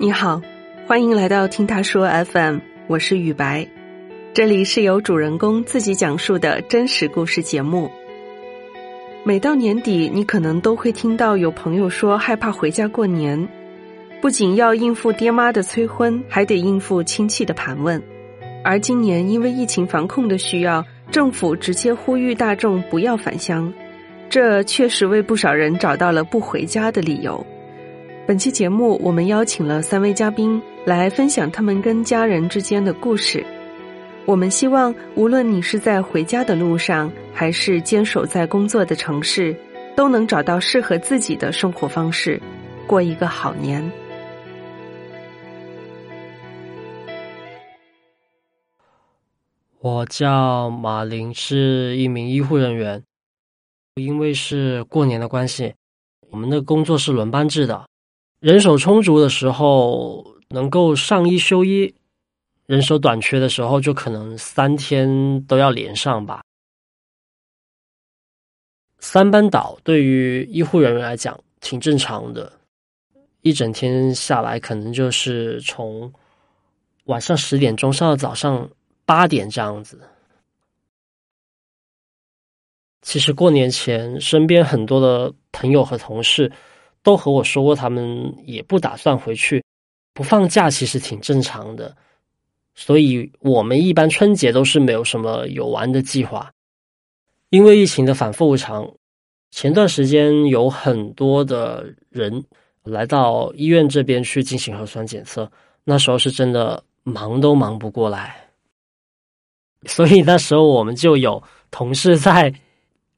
你好，欢迎来到听他说 FM，我是雨白，这里是由主人公自己讲述的真实故事节目。每到年底，你可能都会听到有朋友说害怕回家过年，不仅要应付爹妈的催婚，还得应付亲戚的盘问。而今年因为疫情防控的需要，政府直接呼吁大众不要返乡，这确实为不少人找到了不回家的理由。本期节目，我们邀请了三位嘉宾来分享他们跟家人之间的故事。我们希望，无论你是在回家的路上，还是坚守在工作的城市，都能找到适合自己的生活方式，过一个好年。我叫马林，是一名医护人员。因为是过年的关系，我们的工作是轮班制的。人手充足的时候，能够上一休一；人手短缺的时候，就可能三天都要连上吧。三班倒对于医护人员来讲挺正常的，一整天下来，可能就是从晚上十点钟上到早上八点这样子。其实过年前，身边很多的朋友和同事。都和我说过，他们也不打算回去，不放假其实挺正常的。所以我们一般春节都是没有什么游玩的计划。因为疫情的反复无常，前段时间有很多的人来到医院这边去进行核酸检测，那时候是真的忙都忙不过来。所以那时候我们就有同事在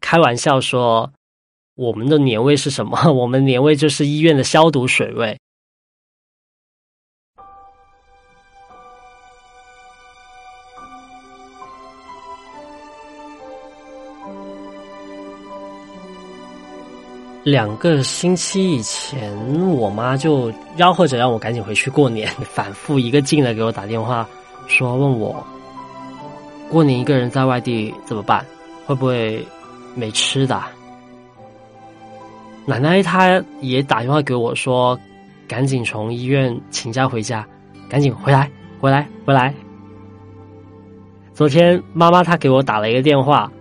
开玩笑说。我们的年味是什么？我们年味就是医院的消毒水味。两个星期以前，我妈就吆喝着让我赶紧回去过年，反复一个劲的给我打电话，说问我过年一个人在外地怎么办，会不会没吃的？奶奶她也打电话给我说：“赶紧从医院请假回家，赶紧回来，回来，回来。”昨天妈妈她给我打了一个电话，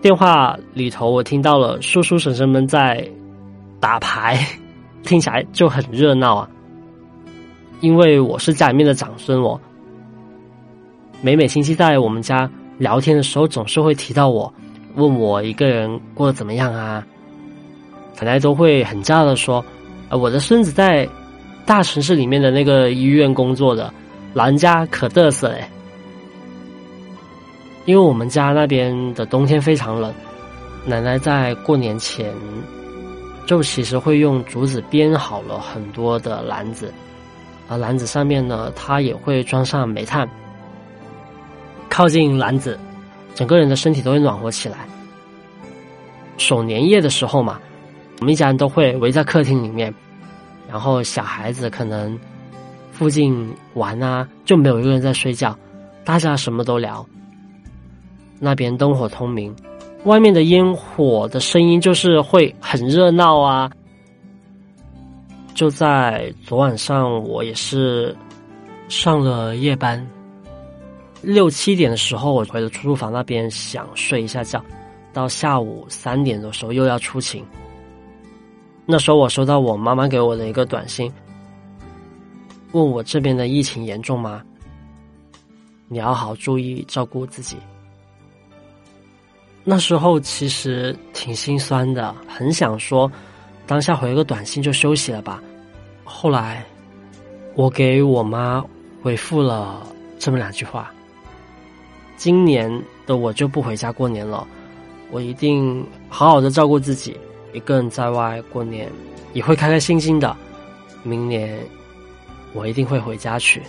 电话里头我听到了叔叔婶婶们在打牌，听起来就很热闹啊。因为我是家里面的长孙，我每每亲戚在我们家聊天的时候，总是会提到我，问我一个人过得怎么样啊。奶奶都会很骄傲的说：“呃，我的孙子在大城市里面的那个医院工作的，老人家可嘚瑟嘞。因为我们家那边的冬天非常冷，奶奶在过年前就其实会用竹子编好了很多的篮子，而篮子上面呢，她也会装上煤炭，靠近篮子，整个人的身体都会暖和起来。守年夜的时候嘛。”我们一家人都会围在客厅里面，然后小孩子可能附近玩啊，就没有一个人在睡觉，大家什么都聊。那边灯火通明，外面的烟火的声音就是会很热闹啊。就在昨晚上，我也是上了夜班，六七点的时候，我回了出租房那边想睡一下觉，到下午三点的时候又要出勤。那时候我收到我妈妈给我的一个短信，问我这边的疫情严重吗？你要好注意照顾自己。那时候其实挺心酸的，很想说当下回个短信就休息了吧。后来我给我妈回复了这么两句话：今年的我就不回家过年了，我一定好好的照顾自己。一个人在外过年，也会开开心心的。明年，我一定会回家去。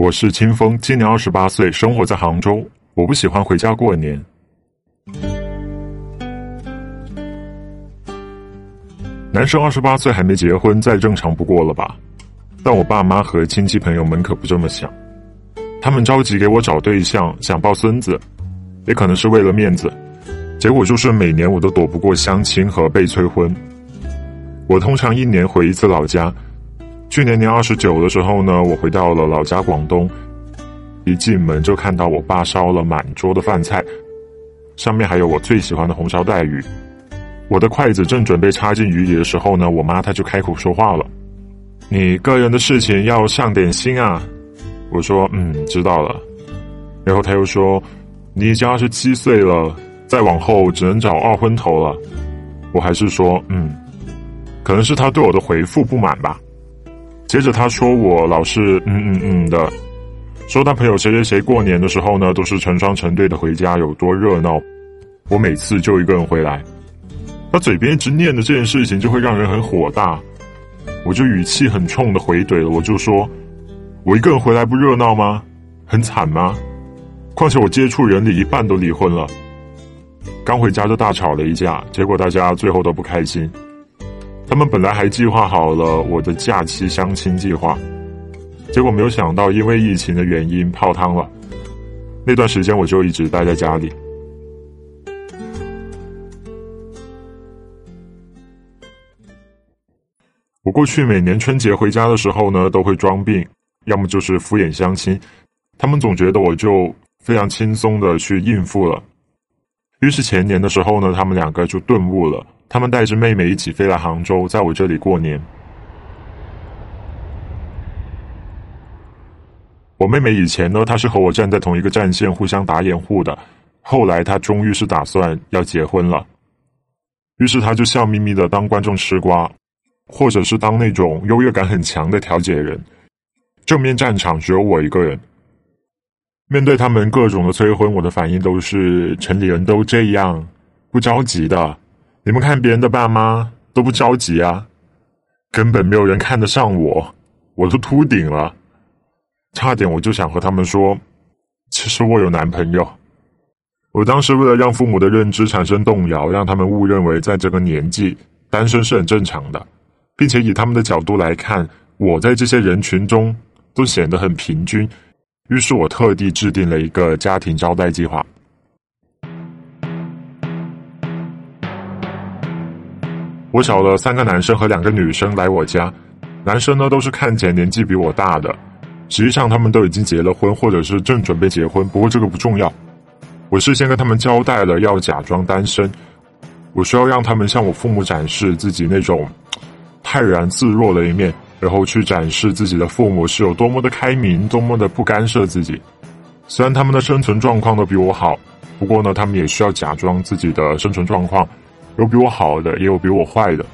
我是清风，今年二十八岁，生活在杭州。我不喜欢回家过年。男生二十八岁还没结婚，再正常不过了吧？但我爸妈和亲戚朋友们可不这么想，他们着急给我找对象，想抱孙子，也可能是为了面子。结果就是每年我都躲不过相亲和被催婚。我通常一年回一次老家。去年年二十九的时候呢，我回到了老家广东，一进门就看到我爸烧了满桌的饭菜，上面还有我最喜欢的红烧带鱼。我的筷子正准备插进鱼里的时候呢，我妈她就开口说话了：“你个人的事情要上点心啊。”我说：“嗯，知道了。”然后他又说：“你已经二十七岁了，再往后只能找二婚头了。”我还是说：“嗯。”可能是他对我的回复不满吧。接着他说我老是嗯嗯嗯的，说他朋友谁谁谁过年的时候呢，都是成双成对的回家，有多热闹。我每次就一个人回来，他嘴边一直念的这件事情就会让人很火大，我就语气很冲的回怼了，我就说，我一个人回来不热闹吗？很惨吗？况且我接触人里一半都离婚了，刚回家就大吵了一架，结果大家最后都不开心。他们本来还计划好了我的假期相亲计划，结果没有想到因为疫情的原因泡汤了。那段时间我就一直待在家里。我过去每年春节回家的时候呢，都会装病，要么就是敷衍相亲。他们总觉得我就非常轻松的去应付了。于是前年的时候呢，他们两个就顿悟了。他们带着妹妹一起飞来杭州，在我这里过年。我妹妹以前呢，她是和我站在同一个战线，互相打掩护的。后来她终于是打算要结婚了，于是她就笑眯眯的当观众吃瓜，或者是当那种优越感很强的调解人。正面战场只有我一个人。面对他们各种的催婚，我的反应都是：城里人都这样，不着急的。你们看别人的爸妈都不着急啊，根本没有人看得上我，我都秃顶了，差点我就想和他们说，其实我有男朋友。我当时为了让父母的认知产生动摇，让他们误认为在这个年纪单身是很正常的，并且以他们的角度来看，我在这些人群中都显得很平均，于是我特地制定了一个家庭招待计划。我找了三个男生和两个女生来我家，男生呢都是看起来年纪比我大的，实际上他们都已经结了婚或者是正准备结婚，不过这个不重要。我事先跟他们交代了要假装单身，我需要让他们向我父母展示自己那种泰然自若的一面，然后去展示自己的父母是有多么的开明，多么的不干涉自己。虽然他们的生存状况都比我好，不过呢，他们也需要假装自己的生存状况。有比我好的，也有比我坏的。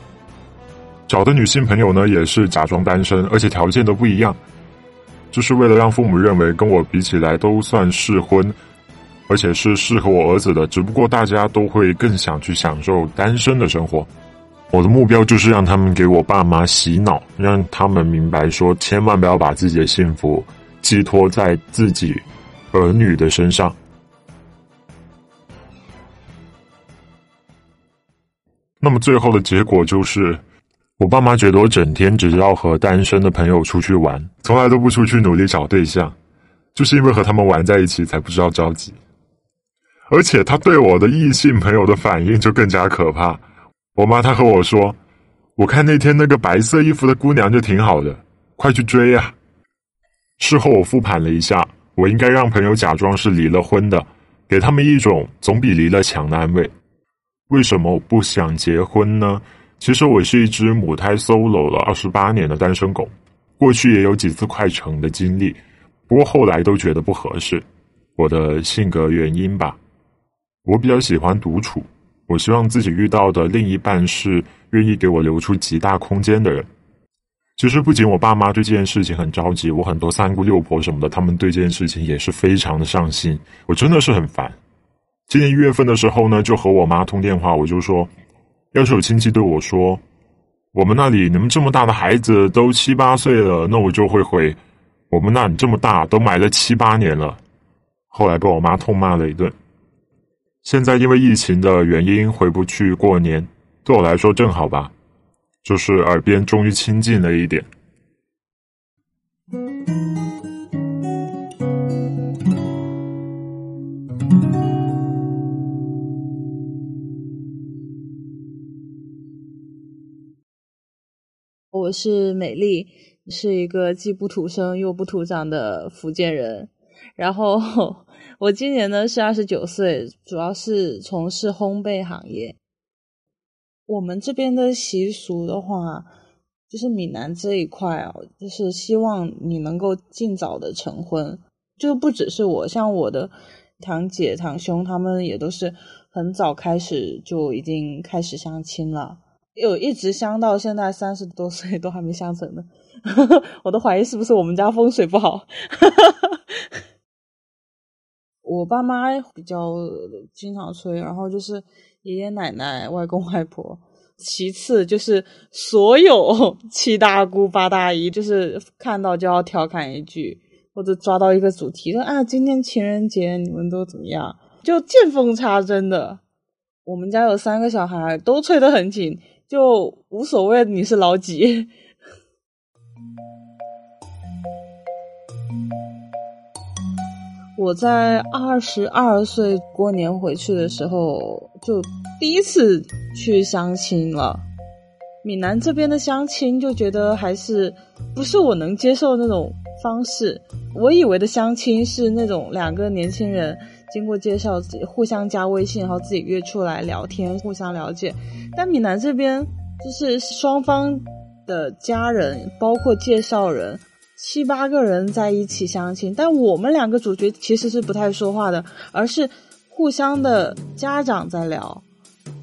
找的女性朋友呢，也是假装单身，而且条件都不一样，就是为了让父母认为跟我比起来都算适婚，而且是适合我儿子的。只不过大家都会更想去享受单身的生活。我的目标就是让他们给我爸妈洗脑，让他们明白说，千万不要把自己的幸福寄托在自己儿女的身上。那么最后的结果就是，我爸妈觉得我整天只知道和单身的朋友出去玩，从来都不出去努力找对象，就是因为和他们玩在一起才不知道着急。而且他对我的异性朋友的反应就更加可怕。我妈她和我说：“我看那天那个白色衣服的姑娘就挺好的，快去追呀！”事后我复盘了一下，我应该让朋友假装是离了婚的，给他们一种总比离了强的安慰。为什么我不想结婚呢？其实我是一只母胎 solo 了二十八年的单身狗，过去也有几次快成的经历，不过后来都觉得不合适，我的性格原因吧。我比较喜欢独处，我希望自己遇到的另一半是愿意给我留出极大空间的人。其实不仅我爸妈对这件事情很着急，我很多三姑六婆什么的，他们对这件事情也是非常的上心，我真的是很烦。今年一月份的时候呢，就和我妈通电话，我就说，要是有亲戚对我说，我们那里你们这么大的孩子都七八岁了，那我就会回，我们那里这么大，都埋了七八年了。后来被我妈痛骂了一顿。现在因为疫情的原因回不去过年，对我来说正好吧，就是耳边终于清静了一点。我是美丽，是一个既不土生又不土长的福建人。然后我今年呢是二十九岁，主要是从事烘焙行业。我们这边的习俗的话，就是闽南这一块啊，就是希望你能够尽早的成婚。就不只是我，像我的堂姐、堂兄，他们也都是很早开始就已经开始相亲了。有一直相到现在三十多岁都还没相成呢，我都怀疑是不是我们家风水不好。我爸妈比较经常催，然后就是爷爷奶奶、外公外婆，其次就是所有 七大姑八大姨，就是看到就要调侃一句，或者抓到一个主题说啊，今天情人节你们都怎么样？就见缝插针的。我们家有三个小孩，都催得很紧。就无所谓你是老几。我在二十二岁过年回去的时候，就第一次去相亲了。闽南这边的相亲就觉得还是不是我能接受那种方式。我以为的相亲是那种两个年轻人。经过介绍，自己互相加微信，然后自己约出来聊天，互相了解。但闽南这边就是双方的家人，包括介绍人，七八个人在一起相亲。但我们两个主角其实是不太说话的，而是互相的家长在聊。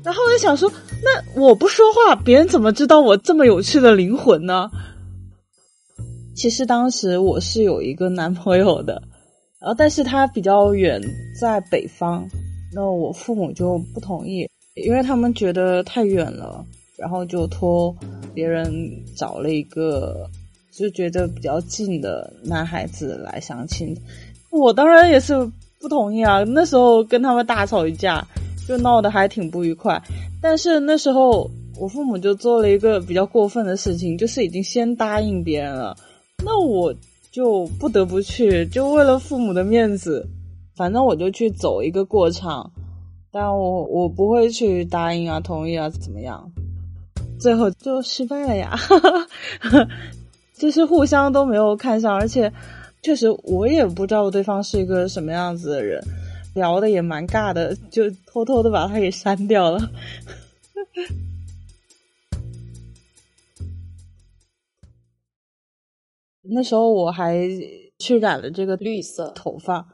然后我就想说，那我不说话，别人怎么知道我这么有趣的灵魂呢？其实当时我是有一个男朋友的。然后，但是他比较远，在北方，那我父母就不同意，因为他们觉得太远了，然后就托别人找了一个就觉得比较近的男孩子来相亲。我当然也是不同意啊，那时候跟他们大吵一架，就闹得还挺不愉快。但是那时候我父母就做了一个比较过分的事情，就是已经先答应别人了，那我。就不得不去，就为了父母的面子，反正我就去走一个过场，但我我不会去答应啊、同意啊怎么样，最后就失败了呀，就是互相都没有看上，而且确实我也不知道对方是一个什么样子的人，聊的也蛮尬的，就偷偷的把他给删掉了。那时候我还去染了这个绿色头发，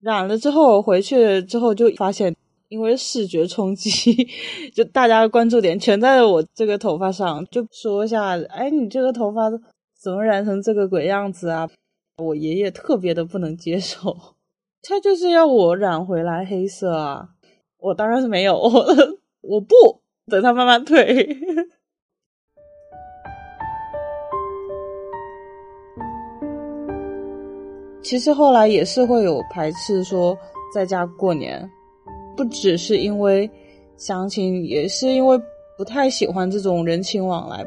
染了之后回去之后就发现，因为视觉冲击，就大家的关注点全在我这个头发上，就说一下，哎，你这个头发怎么染成这个鬼样子啊？我爷爷特别的不能接受，他就是要我染回来黑色啊，我当然是没有，我 不等他慢慢退。其实后来也是会有排斥，说在家过年，不只是因为相亲，也是因为不太喜欢这种人情往来，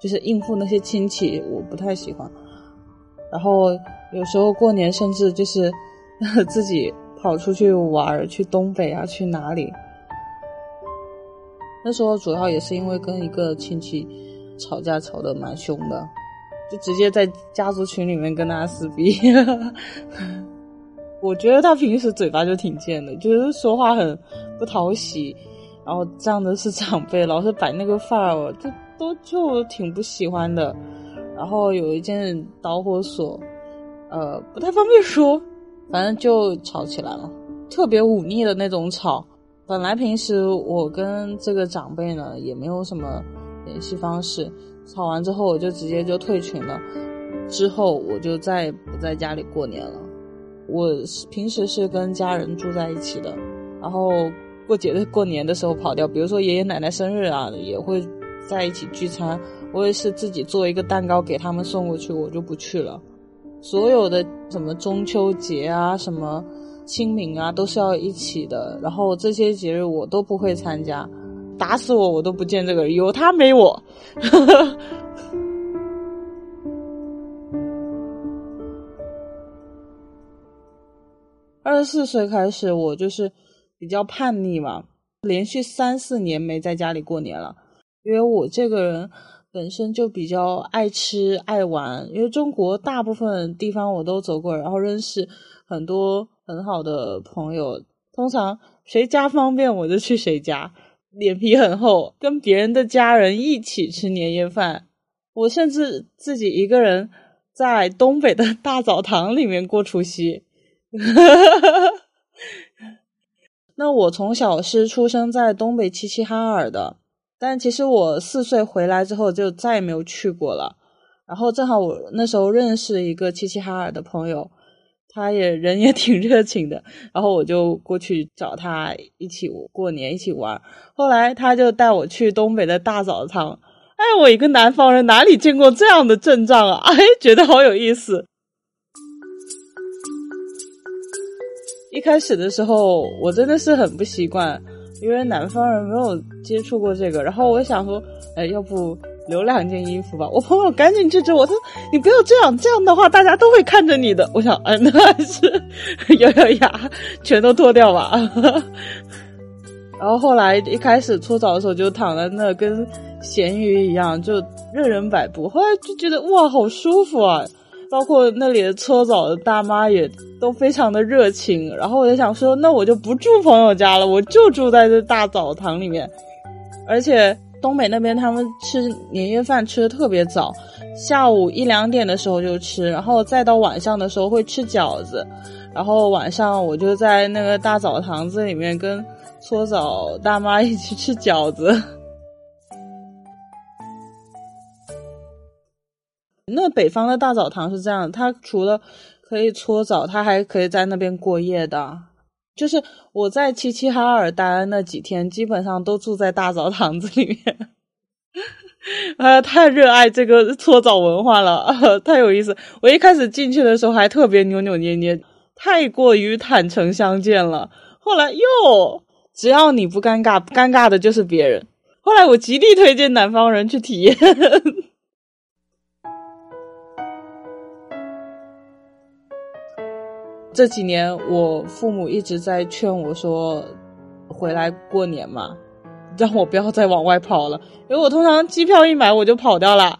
就是应付那些亲戚，我不太喜欢。然后有时候过年甚至就是 自己跑出去玩，去东北啊，去哪里。那时候主要也是因为跟一个亲戚吵架，吵得蛮凶的。就直接在家族群里面跟大家撕逼，我觉得他平时嘴巴就挺贱的，就是说话很不讨喜，然后仗着是长辈，老是摆那个范儿，就都就挺不喜欢的。然后有一件导火索，呃，不太方便说，反正就吵起来了，特别忤逆的那种吵。本来平时我跟这个长辈呢也没有什么联系方式。吵完之后，我就直接就退群了。之后我就再也不在家里过年了。我平时是跟家人住在一起的，然后过节的过年的时候跑掉，比如说爷爷奶奶生日啊，也会在一起聚餐。我也是自己做一个蛋糕给他们送过去，我就不去了。所有的什么中秋节啊，什么清明啊，都是要一起的。然后这些节日我都不会参加，打死我我都不见这个人，有他没我。二十四岁开始，我就是比较叛逆嘛，连续三四年没在家里过年了，因为我这个人。本身就比较爱吃爱玩，因为中国大部分地方我都走过，然后认识很多很好的朋友。通常谁家方便我就去谁家，脸皮很厚，跟别人的家人一起吃年夜饭。我甚至自己一个人在东北的大澡堂里面过除夕。那我从小是出生在东北齐齐哈尔的。但其实我四岁回来之后就再也没有去过了。然后正好我那时候认识一个齐齐哈尔的朋友，他也人也挺热情的，然后我就过去找他一起过年一起玩。后来他就带我去东北的大澡堂，哎，我一个南方人哪里见过这样的阵仗啊？哎，觉得好有意思。一开始的时候我真的是很不习惯。因为南方人没有接触过这个，然后我想说，哎，要不留两件衣服吧？我朋友赶紧制止我，他说：“你不要这样，这样的话大家都会看着你的。”我想，哎，那还是咬咬牙，全都脱掉吧。然后后来一开始搓澡的时候就躺在那跟咸鱼一样，就任人摆布。后来就觉得哇，好舒服啊！包括那里的搓澡的大妈也都非常的热情，然后我就想说，那我就不住朋友家了，我就住在这大澡堂里面。而且东北那边他们吃年夜饭吃的特别早，下午一两点的时候就吃，然后再到晚上的时候会吃饺子，然后晚上我就在那个大澡堂子里面跟搓澡大妈一起吃饺子。那北方的大澡堂是这样，它除了可以搓澡，它还可以在那边过夜的。就是我在齐齐哈尔待那几天，基本上都住在大澡堂子里面。啊，太热爱这个搓澡文化了，太有意思。我一开始进去的时候还特别扭扭捏捏，太过于坦诚相见了。后来哟，只要你不尴尬，尴尬的就是别人。后来我极力推荐南方人去体验。这几年，我父母一直在劝我说：“回来过年嘛，让我不要再往外跑了。”因为我通常机票一买我就跑掉了。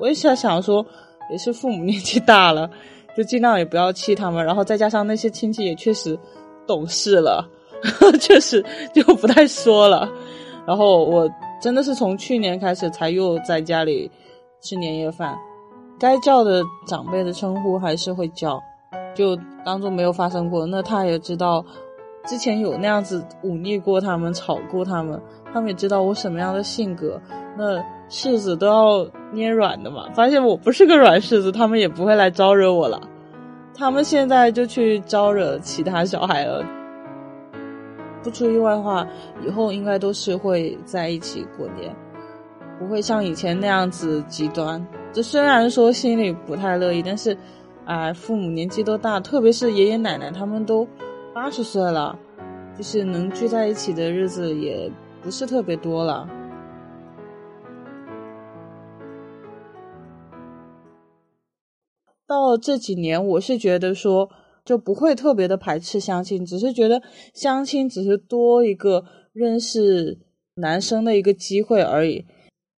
我一下想说，也是父母年纪大了，就尽量也不要气他们。然后再加上那些亲戚也确实懂事了，确实就不太说了。然后我真的是从去年开始才又在家里吃年夜饭，该叫的长辈的称呼还是会叫。就当做没有发生过，那他也知道，之前有那样子忤逆过他们、吵过他们，他们也知道我什么样的性格，那柿子都要捏软的嘛。发现我不是个软柿子，他们也不会来招惹我了。他们现在就去招惹其他小孩了。不出意外的话，以后应该都是会在一起过年，不会像以前那样子极端。这虽然说心里不太乐意，但是。哎，父母年纪都大，特别是爷爷奶奶，他们都八十岁了，就是能聚在一起的日子也不是特别多了。到这几年，我是觉得说就不会特别的排斥相亲，只是觉得相亲只是多一个认识男生的一个机会而已。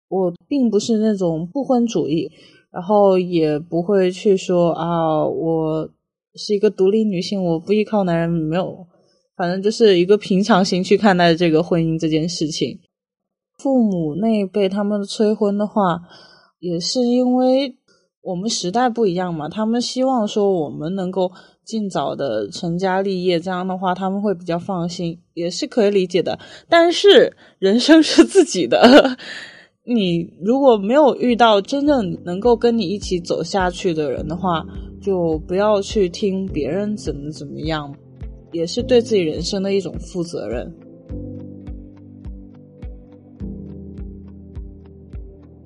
我并不是那种不婚主义。然后也不会去说啊，我是一个独立女性，我不依靠男人，没有，反正就是一个平常心去看待这个婚姻这件事情。父母那一辈他们催婚的话，也是因为我们时代不一样嘛，他们希望说我们能够尽早的成家立业，这样的话他们会比较放心，也是可以理解的。但是人生是自己的。你如果没有遇到真正能够跟你一起走下去的人的话，就不要去听别人怎么怎么样，也是对自己人生的一种负责任。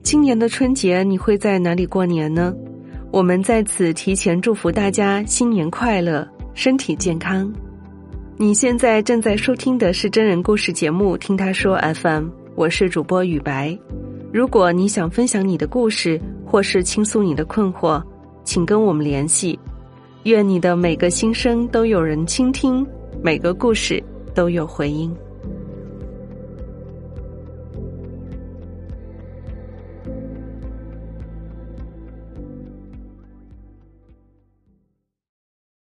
今年的春节你会在哪里过年呢？我们在此提前祝福大家新年快乐，身体健康。你现在正在收听的是真人故事节目《听他说 FM》，我是主播雨白。如果你想分享你的故事，或是倾诉你的困惑，请跟我们联系。愿你的每个心声都有人倾听，每个故事都有回音。